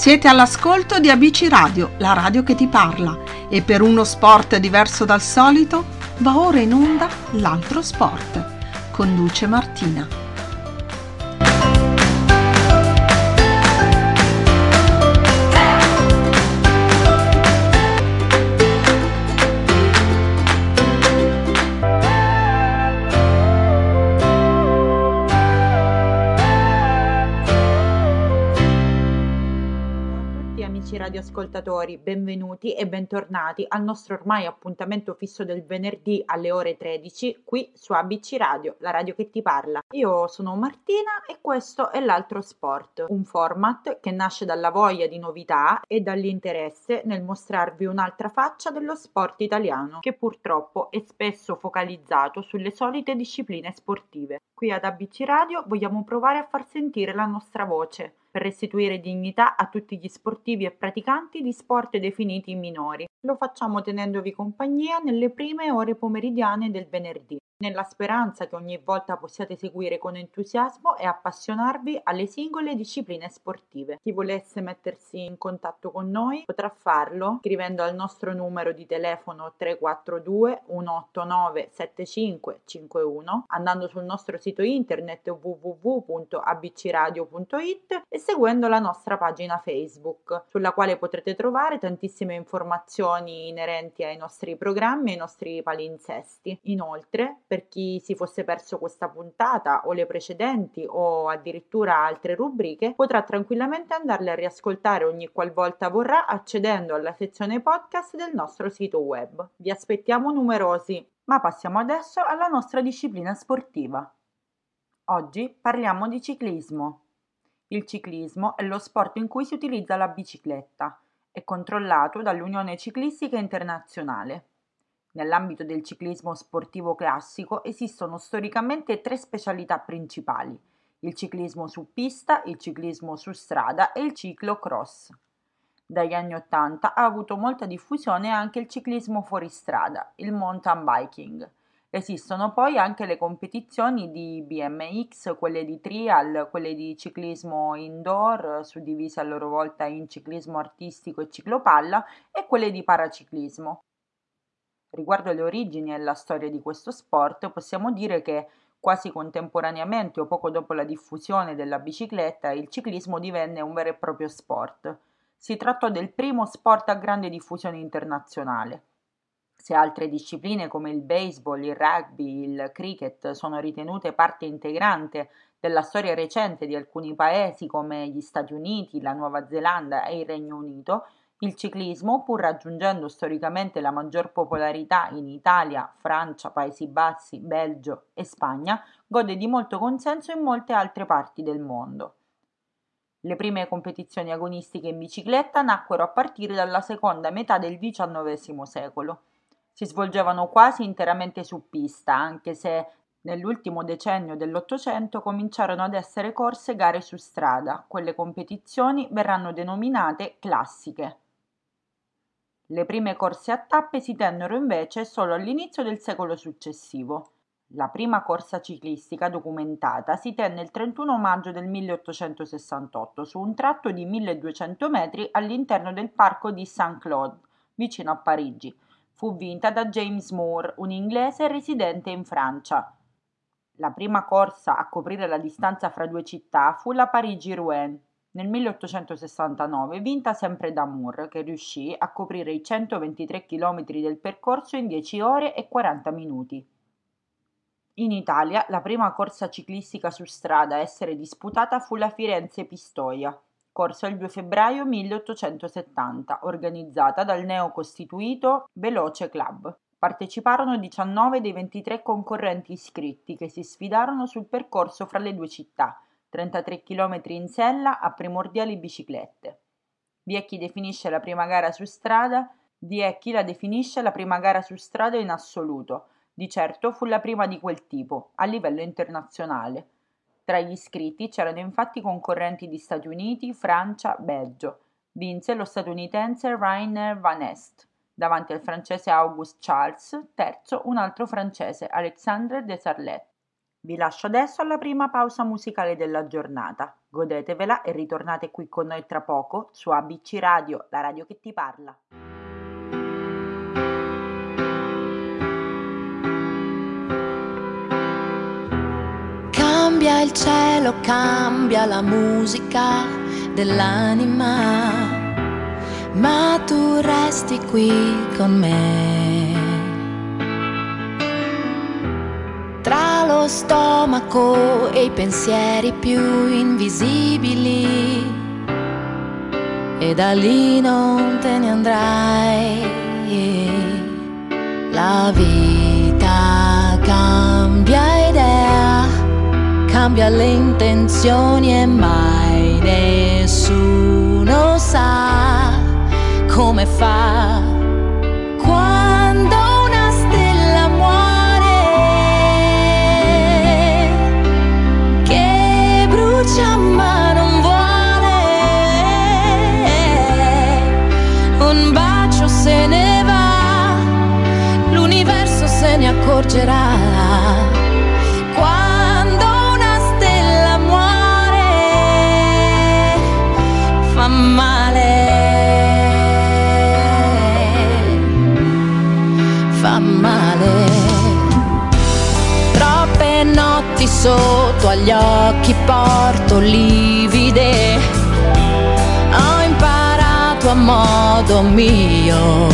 Siete all'ascolto di ABC Radio, la radio che ti parla, e per uno sport diverso dal solito va ora in onda l'altro sport. Conduce Martina. Radioascoltatori, benvenuti e bentornati al nostro ormai appuntamento fisso del venerdì alle ore 13 qui su ABC Radio, la radio che ti parla. Io sono Martina e questo è l'altro sport, un format che nasce dalla voglia di novità e dall'interesse nel mostrarvi un'altra faccia dello sport italiano, che purtroppo è spesso focalizzato sulle solite discipline sportive. Qui ad ABC Radio vogliamo provare a far sentire la nostra voce per restituire dignità a tutti gli sportivi e praticanti di sport definiti minori. Lo facciamo tenendovi compagnia nelle prime ore pomeridiane del venerdì nella speranza che ogni volta possiate seguire con entusiasmo e appassionarvi alle singole discipline sportive. Chi volesse mettersi in contatto con noi potrà farlo scrivendo al nostro numero di telefono 342 189 7551, andando sul nostro sito internet www.abcradio.it e seguendo la nostra pagina Facebook, sulla quale potrete trovare tantissime informazioni inerenti ai nostri programmi e ai nostri palinsesti. Inoltre, per chi si fosse perso questa puntata o le precedenti o addirittura altre rubriche, potrà tranquillamente andarle a riascoltare ogni qualvolta vorrà accedendo alla sezione podcast del nostro sito web. Vi aspettiamo numerosi, ma passiamo adesso alla nostra disciplina sportiva. Oggi parliamo di ciclismo. Il ciclismo è lo sport in cui si utilizza la bicicletta. È controllato dall'Unione Ciclistica Internazionale. Nell'ambito del ciclismo sportivo classico esistono storicamente tre specialità principali: il ciclismo su pista, il ciclismo su strada e il ciclocross. Dagli anni Ottanta ha avuto molta diffusione anche il ciclismo fuoristrada, il mountain biking. Esistono poi anche le competizioni di BMX, quelle di trial, quelle di ciclismo indoor, suddivise a loro volta in ciclismo artistico e ciclopalla, e quelle di paraciclismo. Riguardo alle origini e la storia di questo sport, possiamo dire che quasi contemporaneamente o poco dopo la diffusione della bicicletta, il ciclismo divenne un vero e proprio sport. Si trattò del primo sport a grande diffusione internazionale. Se altre discipline come il baseball, il rugby, il cricket sono ritenute parte integrante della storia recente di alcuni paesi come gli Stati Uniti, la Nuova Zelanda e il Regno Unito, il ciclismo, pur raggiungendo storicamente la maggior popolarità in Italia, Francia, Paesi Bassi, Belgio e Spagna, gode di molto consenso in molte altre parti del mondo. Le prime competizioni agonistiche in bicicletta nacquero a partire dalla seconda metà del XIX secolo. Si svolgevano quasi interamente su pista, anche se nell'ultimo decennio dell'Ottocento cominciarono ad essere corse gare su strada. Quelle competizioni verranno denominate classiche. Le prime corse a tappe si tennero invece solo all'inizio del secolo successivo. La prima corsa ciclistica documentata si tenne il 31 maggio del 1868 su un tratto di 1200 metri all'interno del parco di Saint-Claude, vicino a Parigi. Fu vinta da James Moore, un inglese residente in Francia. La prima corsa a coprire la distanza fra due città fu la Parigi-Rouen, nel 1869, vinta sempre da Moore, che riuscì a coprire i 123 km del percorso in 10 ore e 40 minuti. In Italia, la prima corsa ciclistica su strada a essere disputata fu la Firenze Pistoia. Corsa il 2 febbraio 1870, organizzata dal neocostituito Veloce Club. Parteciparono 19 dei 23 concorrenti iscritti che si sfidarono sul percorso fra le due città, 33 km in sella a primordiali biciclette. Vi è chi definisce la prima gara su strada, vi è chi la definisce la prima gara su strada in assoluto. Di certo fu la prima di quel tipo, a livello internazionale. Tra gli iscritti c'erano infatti concorrenti di Stati Uniti, Francia, Belgio. Vinse lo statunitense Rainer Van Est, davanti al francese Auguste Charles, terzo un altro francese, Alexandre Desarlet. Vi lascio adesso alla prima pausa musicale della giornata. Godetevela e ritornate qui con noi tra poco su ABC Radio, la radio che ti parla. Il cielo, cambia la musica dell'anima, ma tu resti qui con me. Tra lo stomaco e i pensieri più invisibili, e da lì non te ne andrai. La vita cambia cambia le intenzioni e mai nessuno sa come fa. Quando una stella muore che brucia ma non vuole un bacio se ne va l'universo se ne accorgerà sotto agli occhi porto livide, ho imparato a modo mio.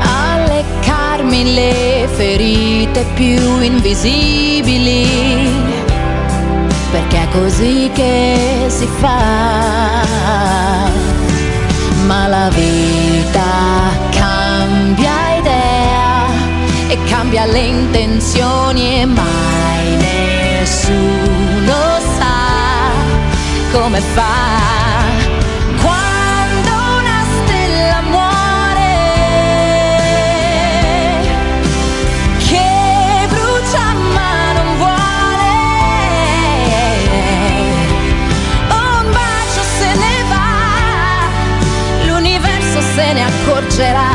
a leccarmi le ferite più invisibili perché è così che si fa. Ma la vita cambia cambia le intenzioni e mai nessuno sa come fa. accorgerà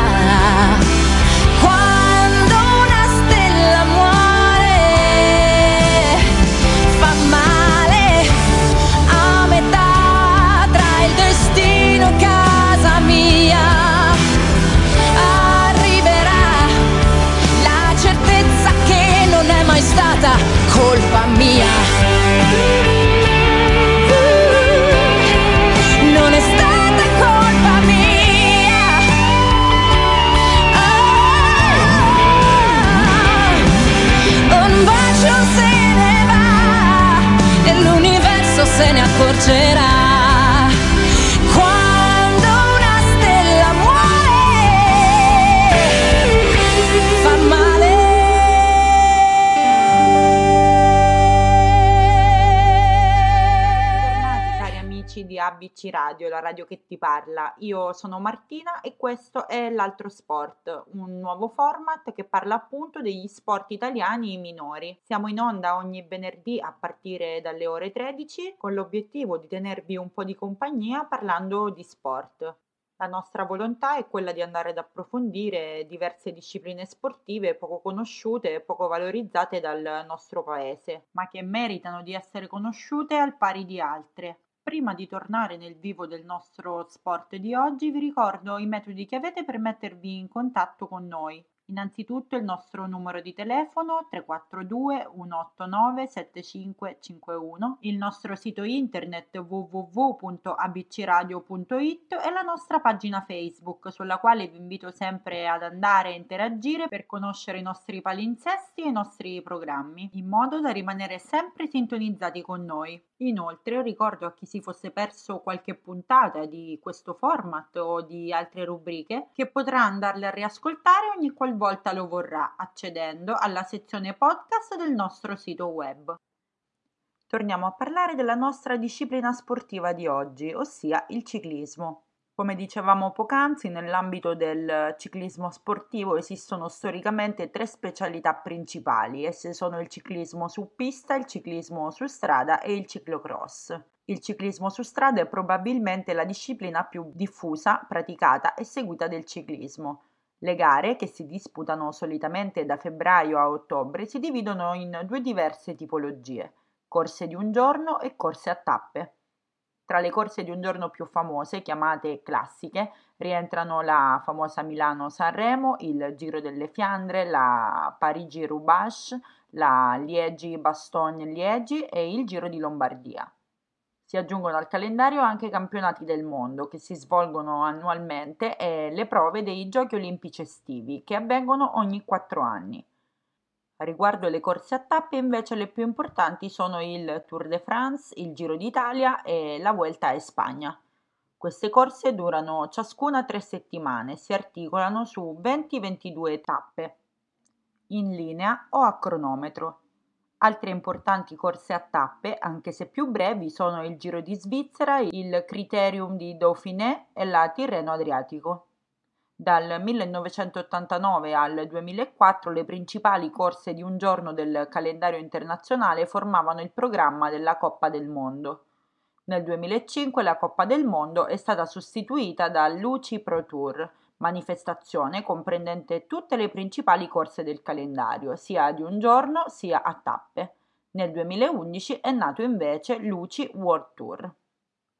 se ne accorgerà ABC Radio, la radio che ti parla. Io sono Martina e questo è l'altro sport, un nuovo format che parla appunto degli sport italiani minori. Siamo in onda ogni venerdì a partire dalle ore 13 con l'obiettivo di tenervi un po' di compagnia parlando di sport. La nostra volontà è quella di andare ad approfondire diverse discipline sportive poco conosciute e poco valorizzate dal nostro paese, ma che meritano di essere conosciute al pari di altre. Prima di tornare nel vivo del nostro sport di oggi, vi ricordo i metodi che avete per mettervi in contatto con noi. Innanzitutto il nostro numero di telefono 342 189 7551, il nostro sito internet www.abcradio.it e la nostra pagina Facebook sulla quale vi invito sempre ad andare e interagire per conoscere i nostri palinsesti e i nostri programmi, in modo da rimanere sempre sintonizzati con noi. Inoltre ricordo a chi si fosse perso qualche puntata di questo format o di altre rubriche che potrà andarle a riascoltare ogni qualvolta lo vorrà accedendo alla sezione podcast del nostro sito web. Torniamo a parlare della nostra disciplina sportiva di oggi, ossia il ciclismo. Come dicevamo poc'anzi, nell'ambito del ciclismo sportivo esistono storicamente tre specialità principali, esse sono il ciclismo su pista, il ciclismo su strada e il ciclocross. Il ciclismo su strada è probabilmente la disciplina più diffusa, praticata e seguita del ciclismo. Le gare, che si disputano solitamente da febbraio a ottobre, si dividono in due diverse tipologie, corse di un giorno e corse a tappe. Tra le corse di un giorno più famose, chiamate classiche, rientrano la famosa Milano-Sanremo, il Giro delle Fiandre, la Parigi-Roubaix, la Liegi-Bastogne-Liegi e il Giro di Lombardia. Si aggiungono al calendario anche i campionati del mondo che si svolgono annualmente e le prove dei Giochi olimpici estivi che avvengono ogni quattro anni. Riguardo le corse a tappe invece le più importanti sono il Tour de France, il Giro d'Italia e la Vuelta a Spagna. Queste corse durano ciascuna tre settimane, si articolano su 20-22 tappe, in linea o a cronometro. Altre importanti corse a tappe, anche se più brevi, sono il Giro di Svizzera, il Criterium di Dauphiné e la Tirreno Adriatico. Dal 1989 al 2004 le principali corse di un giorno del calendario internazionale formavano il programma della Coppa del Mondo. Nel 2005 la Coppa del Mondo è stata sostituita dall'UCI Pro Tour, manifestazione comprendente tutte le principali corse del calendario, sia di un giorno sia a tappe. Nel 2011 è nato invece l'UCI World Tour.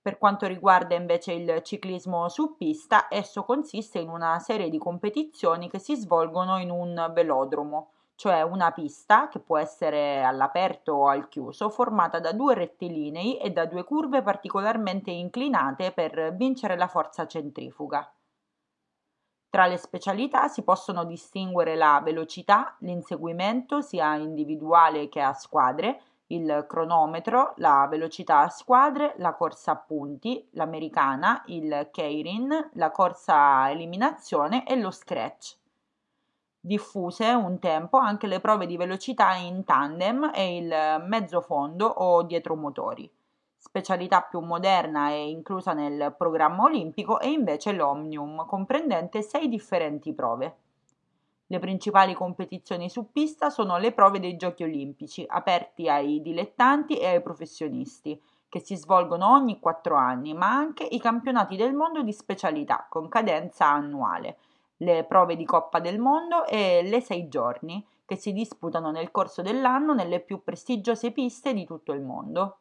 Per quanto riguarda invece il ciclismo su pista, esso consiste in una serie di competizioni che si svolgono in un velodromo, cioè una pista che può essere all'aperto o al chiuso, formata da due rettilinei e da due curve particolarmente inclinate per vincere la forza centrifuga. Tra le specialità si possono distinguere la velocità, l'inseguimento sia individuale che a squadre, il cronometro, la velocità a squadre, la corsa a punti, l'americana, il keirin, la corsa a eliminazione e lo scratch. Diffuse un tempo anche le prove di velocità in tandem e il mezzo fondo o dietromotori. Specialità più moderna e inclusa nel programma olimpico è invece l'Omnium, comprendente sei differenti prove. Le principali competizioni su pista sono le prove dei Giochi olimpici, aperti ai dilettanti e ai professionisti, che si svolgono ogni quattro anni, ma anche i campionati del mondo di specialità con cadenza annuale, le prove di Coppa del Mondo e le sei giorni, che si disputano nel corso dell'anno nelle più prestigiose piste di tutto il mondo.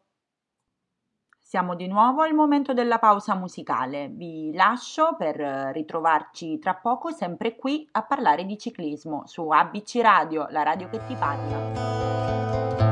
Siamo di nuovo al momento della pausa musicale. Vi lascio per ritrovarci tra poco sempre qui a parlare di ciclismo su ABC Radio, la radio che ti parla.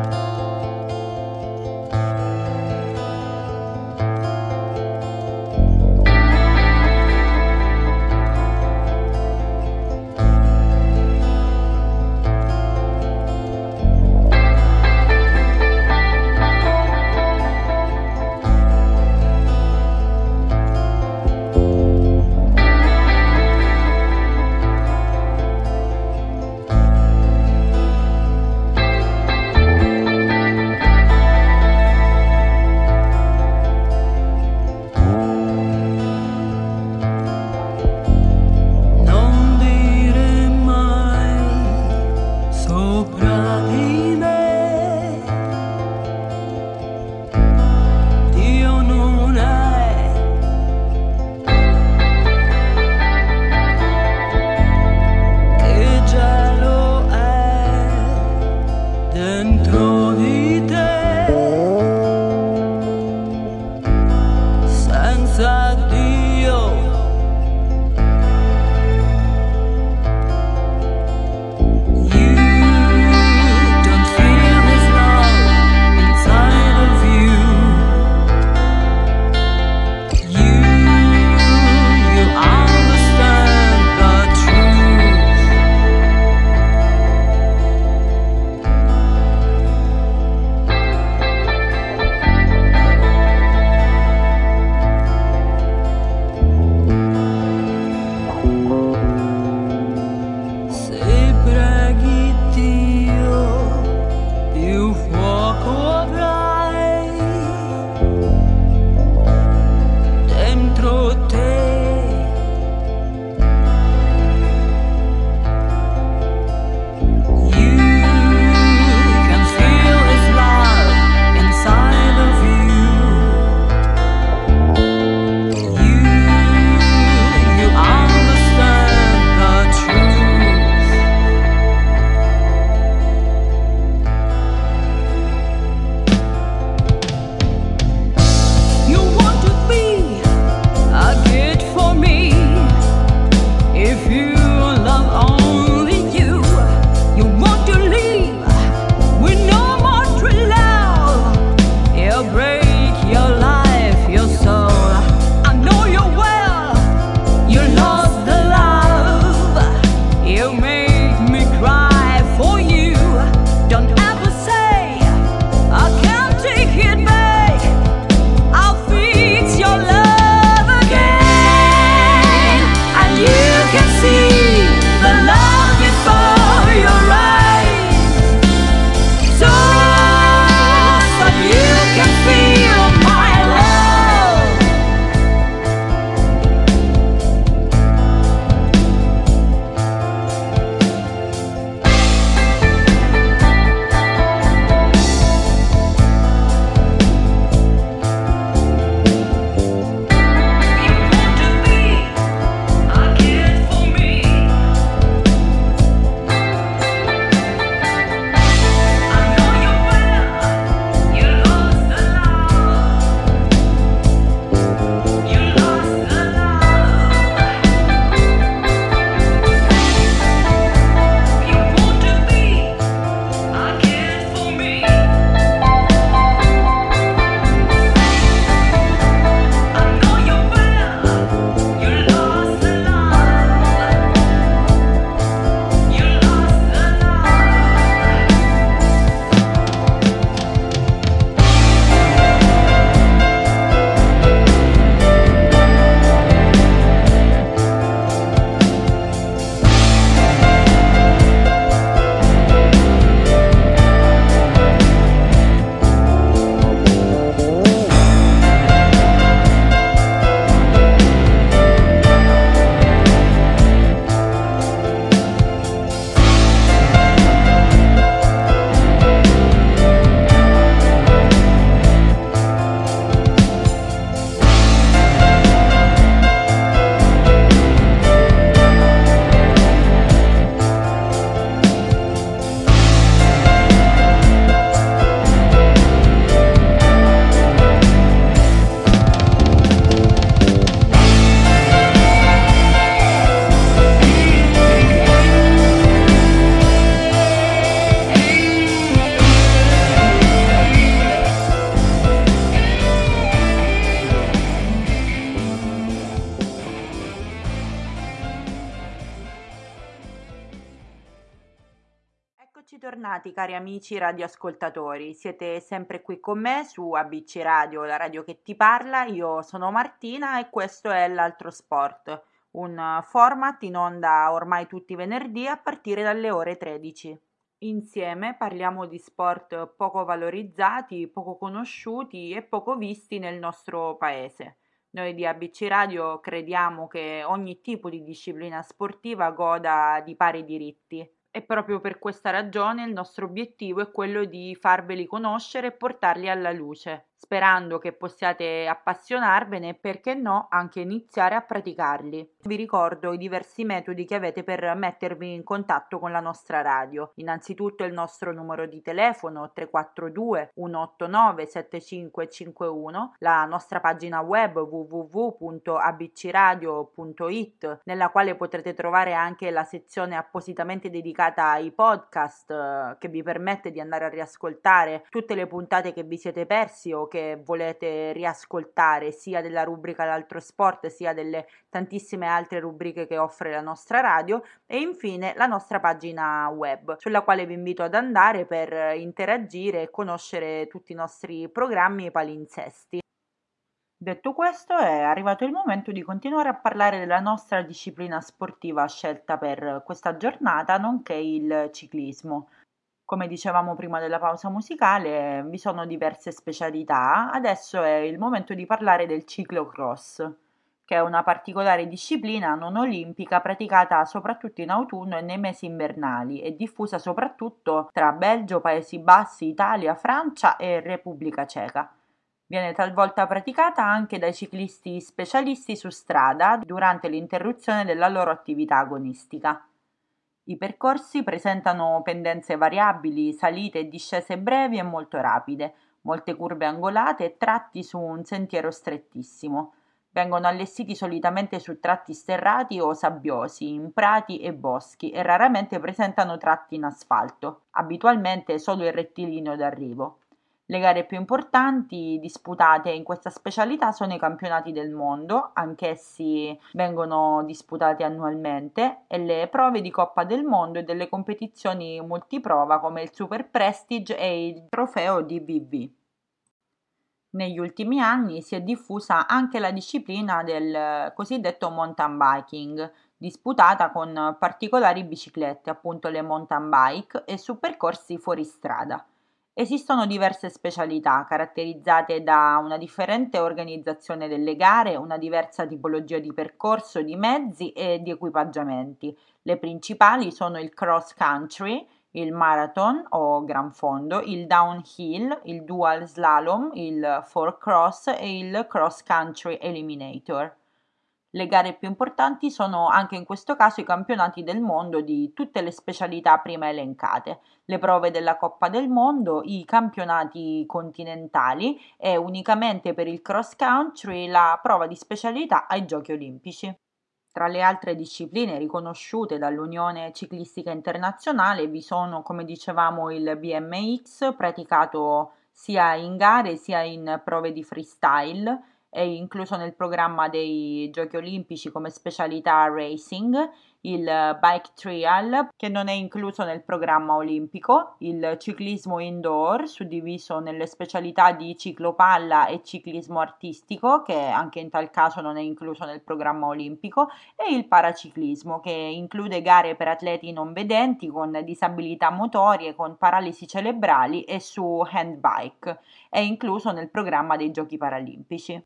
Amici radioascoltatori, siete sempre qui con me su ABC Radio, la radio che ti parla, io sono Martina e questo è l'altro sport, un format in onda ormai tutti i venerdì a partire dalle ore 13. Insieme parliamo di sport poco valorizzati, poco conosciuti e poco visti nel nostro paese. Noi di ABC Radio crediamo che ogni tipo di disciplina sportiva goda di pari diritti e proprio per questa ragione il nostro obiettivo è quello di farveli conoscere e portarli alla luce sperando che possiate appassionarvene e perché no anche iniziare a praticarli. Vi ricordo i diversi metodi che avete per mettervi in contatto con la nostra radio. Innanzitutto il nostro numero di telefono 342 189 7551, la nostra pagina web www.abcradio.it nella quale potrete trovare anche la sezione appositamente dedicata ai podcast eh, che vi permette di andare a riascoltare tutte le puntate che vi siete persi o che che volete riascoltare sia della rubrica L'altro sport sia delle tantissime altre rubriche che offre la nostra radio e infine la nostra pagina web sulla quale vi invito ad andare per interagire e conoscere tutti i nostri programmi e palinsesti. Detto questo, è arrivato il momento di continuare a parlare della nostra disciplina sportiva scelta per questa giornata, nonché il ciclismo. Come dicevamo prima della pausa musicale, vi sono diverse specialità. Adesso è il momento di parlare del ciclocross, che è una particolare disciplina non olimpica praticata soprattutto in autunno e nei mesi invernali e diffusa soprattutto tra Belgio, Paesi Bassi, Italia, Francia e Repubblica Ceca. Viene talvolta praticata anche dai ciclisti specialisti su strada durante l'interruzione della loro attività agonistica. I percorsi presentano pendenze variabili, salite e discese brevi e molto rapide, molte curve angolate e tratti su un sentiero strettissimo. Vengono allestiti solitamente su tratti sterrati o sabbiosi, in prati e boschi e raramente presentano tratti in asfalto, abitualmente solo il rettilineo d'arrivo. Le gare più importanti disputate in questa specialità sono i campionati del mondo, anch'essi vengono disputati annualmente, e le prove di Coppa del Mondo e delle competizioni multiprova come il Super Prestige e il trofeo DVV. Negli ultimi anni si è diffusa anche la disciplina del cosiddetto mountain biking, disputata con particolari biciclette, appunto le mountain bike, e su percorsi fuori strada. Esistono diverse specialità caratterizzate da una differente organizzazione delle gare, una diversa tipologia di percorso, di mezzi e di equipaggiamenti. Le principali sono il cross country, il marathon o gran fondo, il downhill, il dual slalom, il four cross e il cross country eliminator. Le gare più importanti sono anche in questo caso i campionati del mondo di tutte le specialità prima elencate, le prove della Coppa del Mondo, i campionati continentali e unicamente per il cross country la prova di specialità ai Giochi olimpici. Tra le altre discipline riconosciute dall'Unione Ciclistica Internazionale vi sono, come dicevamo, il BMX praticato sia in gare sia in prove di freestyle, è incluso nel programma dei Giochi Olimpici come specialità racing, il bike trial che non è incluso nel programma olimpico, il ciclismo indoor suddiviso nelle specialità di ciclopalla e ciclismo artistico che anche in tal caso non è incluso nel programma olimpico e il paraciclismo che include gare per atleti non vedenti con disabilità motorie, con paralisi cerebrali e su handbike. È incluso nel programma dei Giochi Paralimpici.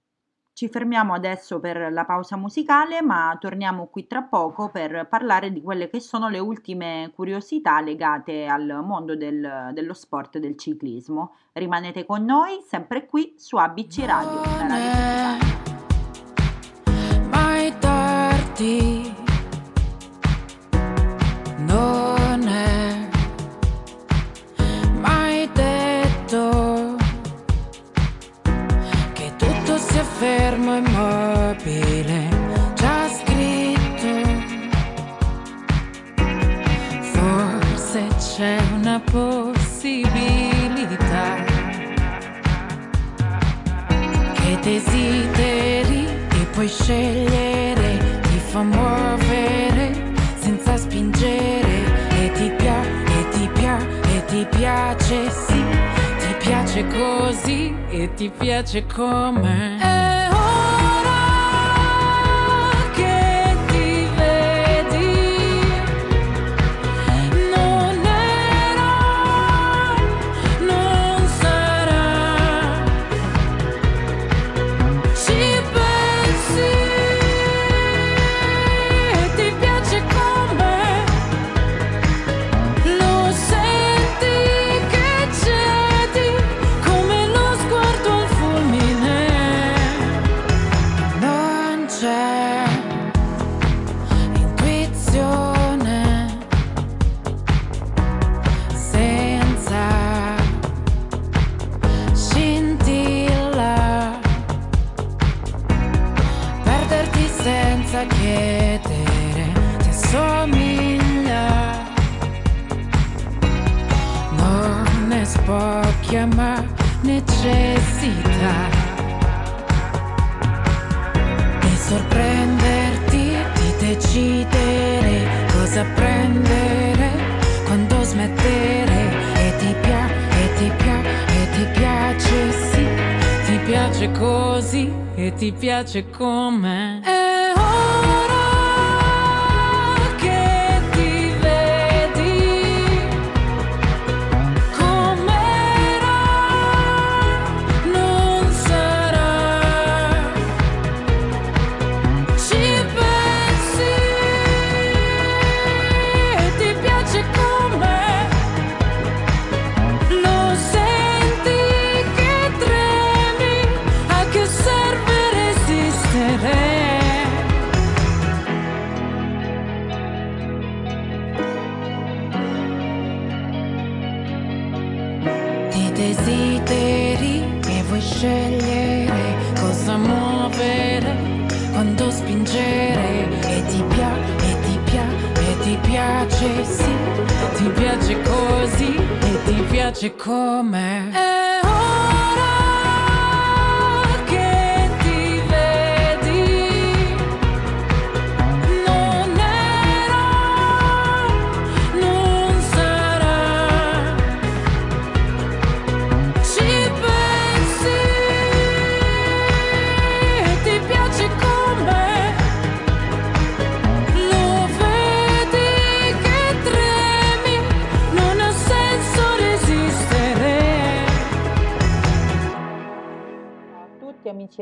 Ci fermiamo adesso per la pausa musicale, ma torniamo qui tra poco per parlare di quelle che sono le ultime curiosità legate al mondo del, dello sport del ciclismo. Rimanete con noi sempre qui su ABC Radio. La radio ti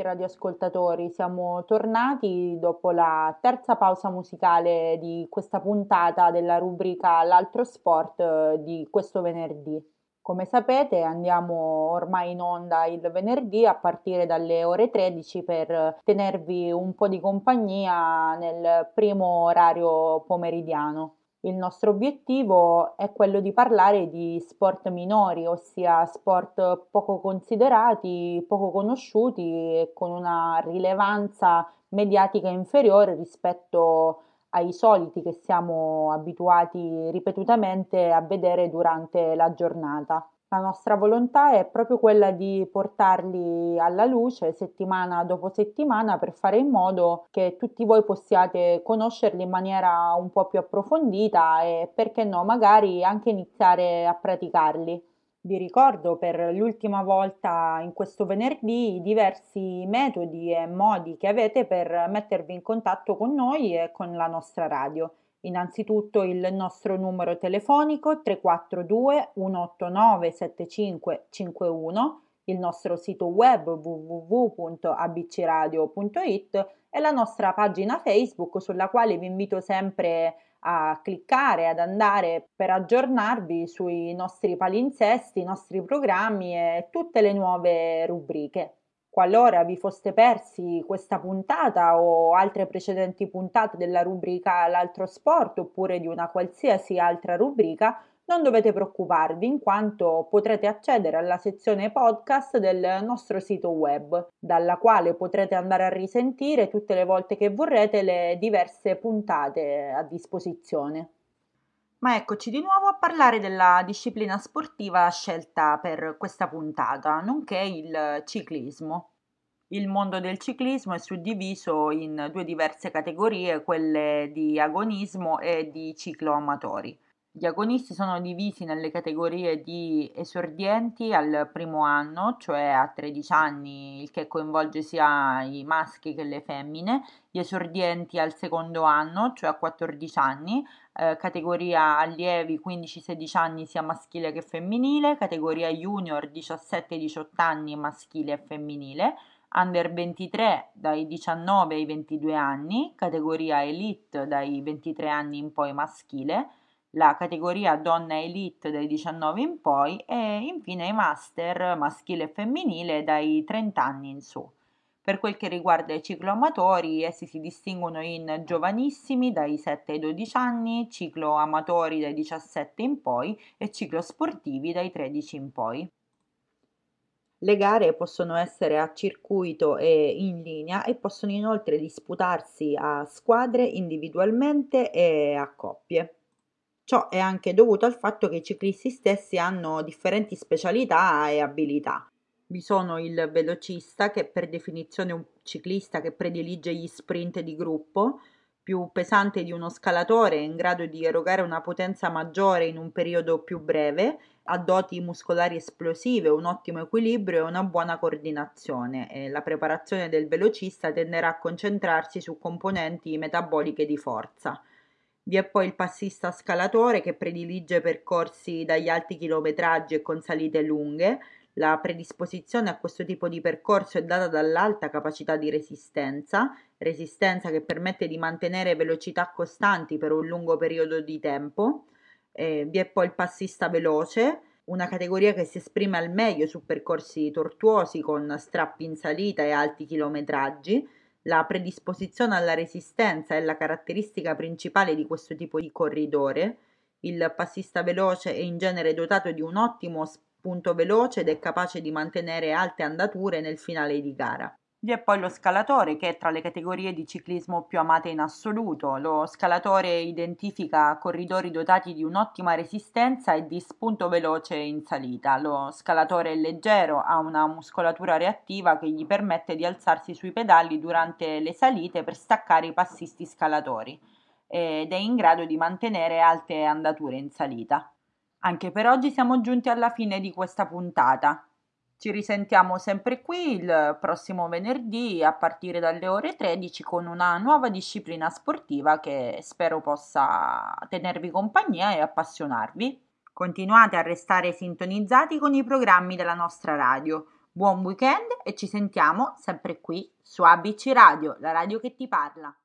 radioascoltatori, siamo tornati dopo la terza pausa musicale di questa puntata della rubrica L'altro sport eh, di questo venerdì. Come sapete andiamo ormai in onda il venerdì a partire dalle ore 13 per tenervi un po' di compagnia nel primo orario pomeridiano. Il nostro obiettivo è quello di parlare di sport minori, ossia sport poco considerati, poco conosciuti e con una rilevanza mediatica inferiore rispetto ai soliti che siamo abituati ripetutamente a vedere durante la giornata. La nostra volontà è proprio quella di portarli alla luce settimana dopo settimana per fare in modo che tutti voi possiate conoscerli in maniera un po' più approfondita e perché no, magari anche iniziare a praticarli. Vi ricordo per l'ultima volta in questo venerdì i diversi metodi e modi che avete per mettervi in contatto con noi e con la nostra radio. Innanzitutto il nostro numero telefonico 342 189 7551, il nostro sito web www.abcradio.it e la nostra pagina Facebook sulla quale vi invito sempre a cliccare, ad andare per aggiornarvi sui nostri palinsesti, i nostri programmi e tutte le nuove rubriche. Qualora vi foste persi questa puntata o altre precedenti puntate della rubrica L'altro sport oppure di una qualsiasi altra rubrica, non dovete preoccuparvi in quanto potrete accedere alla sezione podcast del nostro sito web, dalla quale potrete andare a risentire tutte le volte che vorrete le diverse puntate a disposizione. Ma eccoci di nuovo a parlare della disciplina sportiva scelta per questa puntata, nonché il ciclismo. Il mondo del ciclismo è suddiviso in due diverse categorie, quelle di agonismo e di ciclo amatori. Gli agonisti sono divisi nelle categorie di esordienti al primo anno, cioè a 13 anni, il che coinvolge sia i maschi che le femmine, gli esordienti al secondo anno, cioè a 14 anni, eh, categoria allievi 15-16 anni sia maschile che femminile, categoria junior 17-18 anni maschile e femminile, under 23 dai 19 ai 22 anni, categoria elite dai 23 anni in poi maschile, la categoria donna elite dai 19 in poi e infine i master maschile e femminile dai 30 anni in su. Per quel che riguarda i ciclo amatori, essi si distinguono in giovanissimi dai 7 ai 12 anni, ciclo amatori dai 17 in poi e ciclo sportivi dai 13 in poi. Le gare possono essere a circuito e in linea e possono inoltre disputarsi a squadre, individualmente e a coppie. Ciò è anche dovuto al fatto che i ciclisti stessi hanno differenti specialità e abilità. Vi sono il velocista, che è per definizione un ciclista che predilige gli sprint di gruppo, più pesante di uno scalatore, in grado di erogare una potenza maggiore in un periodo più breve, ha doti muscolari esplosive, un ottimo equilibrio e una buona coordinazione. E la preparazione del velocista tenderà a concentrarsi su componenti metaboliche di forza. Vi è poi il passista scalatore che predilige percorsi dagli alti chilometraggi e con salite lunghe. La predisposizione a questo tipo di percorso è data dall'alta capacità di resistenza, resistenza che permette di mantenere velocità costanti per un lungo periodo di tempo. Eh, vi è poi il passista veloce, una categoria che si esprime al meglio su percorsi tortuosi con strappi in salita e alti chilometraggi. La predisposizione alla resistenza è la caratteristica principale di questo tipo di corridore. Il passista veloce è in genere dotato di un ottimo spunto veloce ed è capace di mantenere alte andature nel finale di gara. Vi è poi lo scalatore che è tra le categorie di ciclismo più amate in assoluto. Lo scalatore identifica corridori dotati di un'ottima resistenza e di spunto veloce in salita. Lo scalatore è leggero, ha una muscolatura reattiva che gli permette di alzarsi sui pedali durante le salite per staccare i passisti scalatori ed è in grado di mantenere alte andature in salita. Anche per oggi siamo giunti alla fine di questa puntata. Ci risentiamo sempre qui il prossimo venerdì a partire dalle ore 13 con una nuova disciplina sportiva che spero possa tenervi compagnia e appassionarvi. Continuate a restare sintonizzati con i programmi della nostra radio. Buon weekend e ci sentiamo sempre qui su ABC Radio, la radio che ti parla.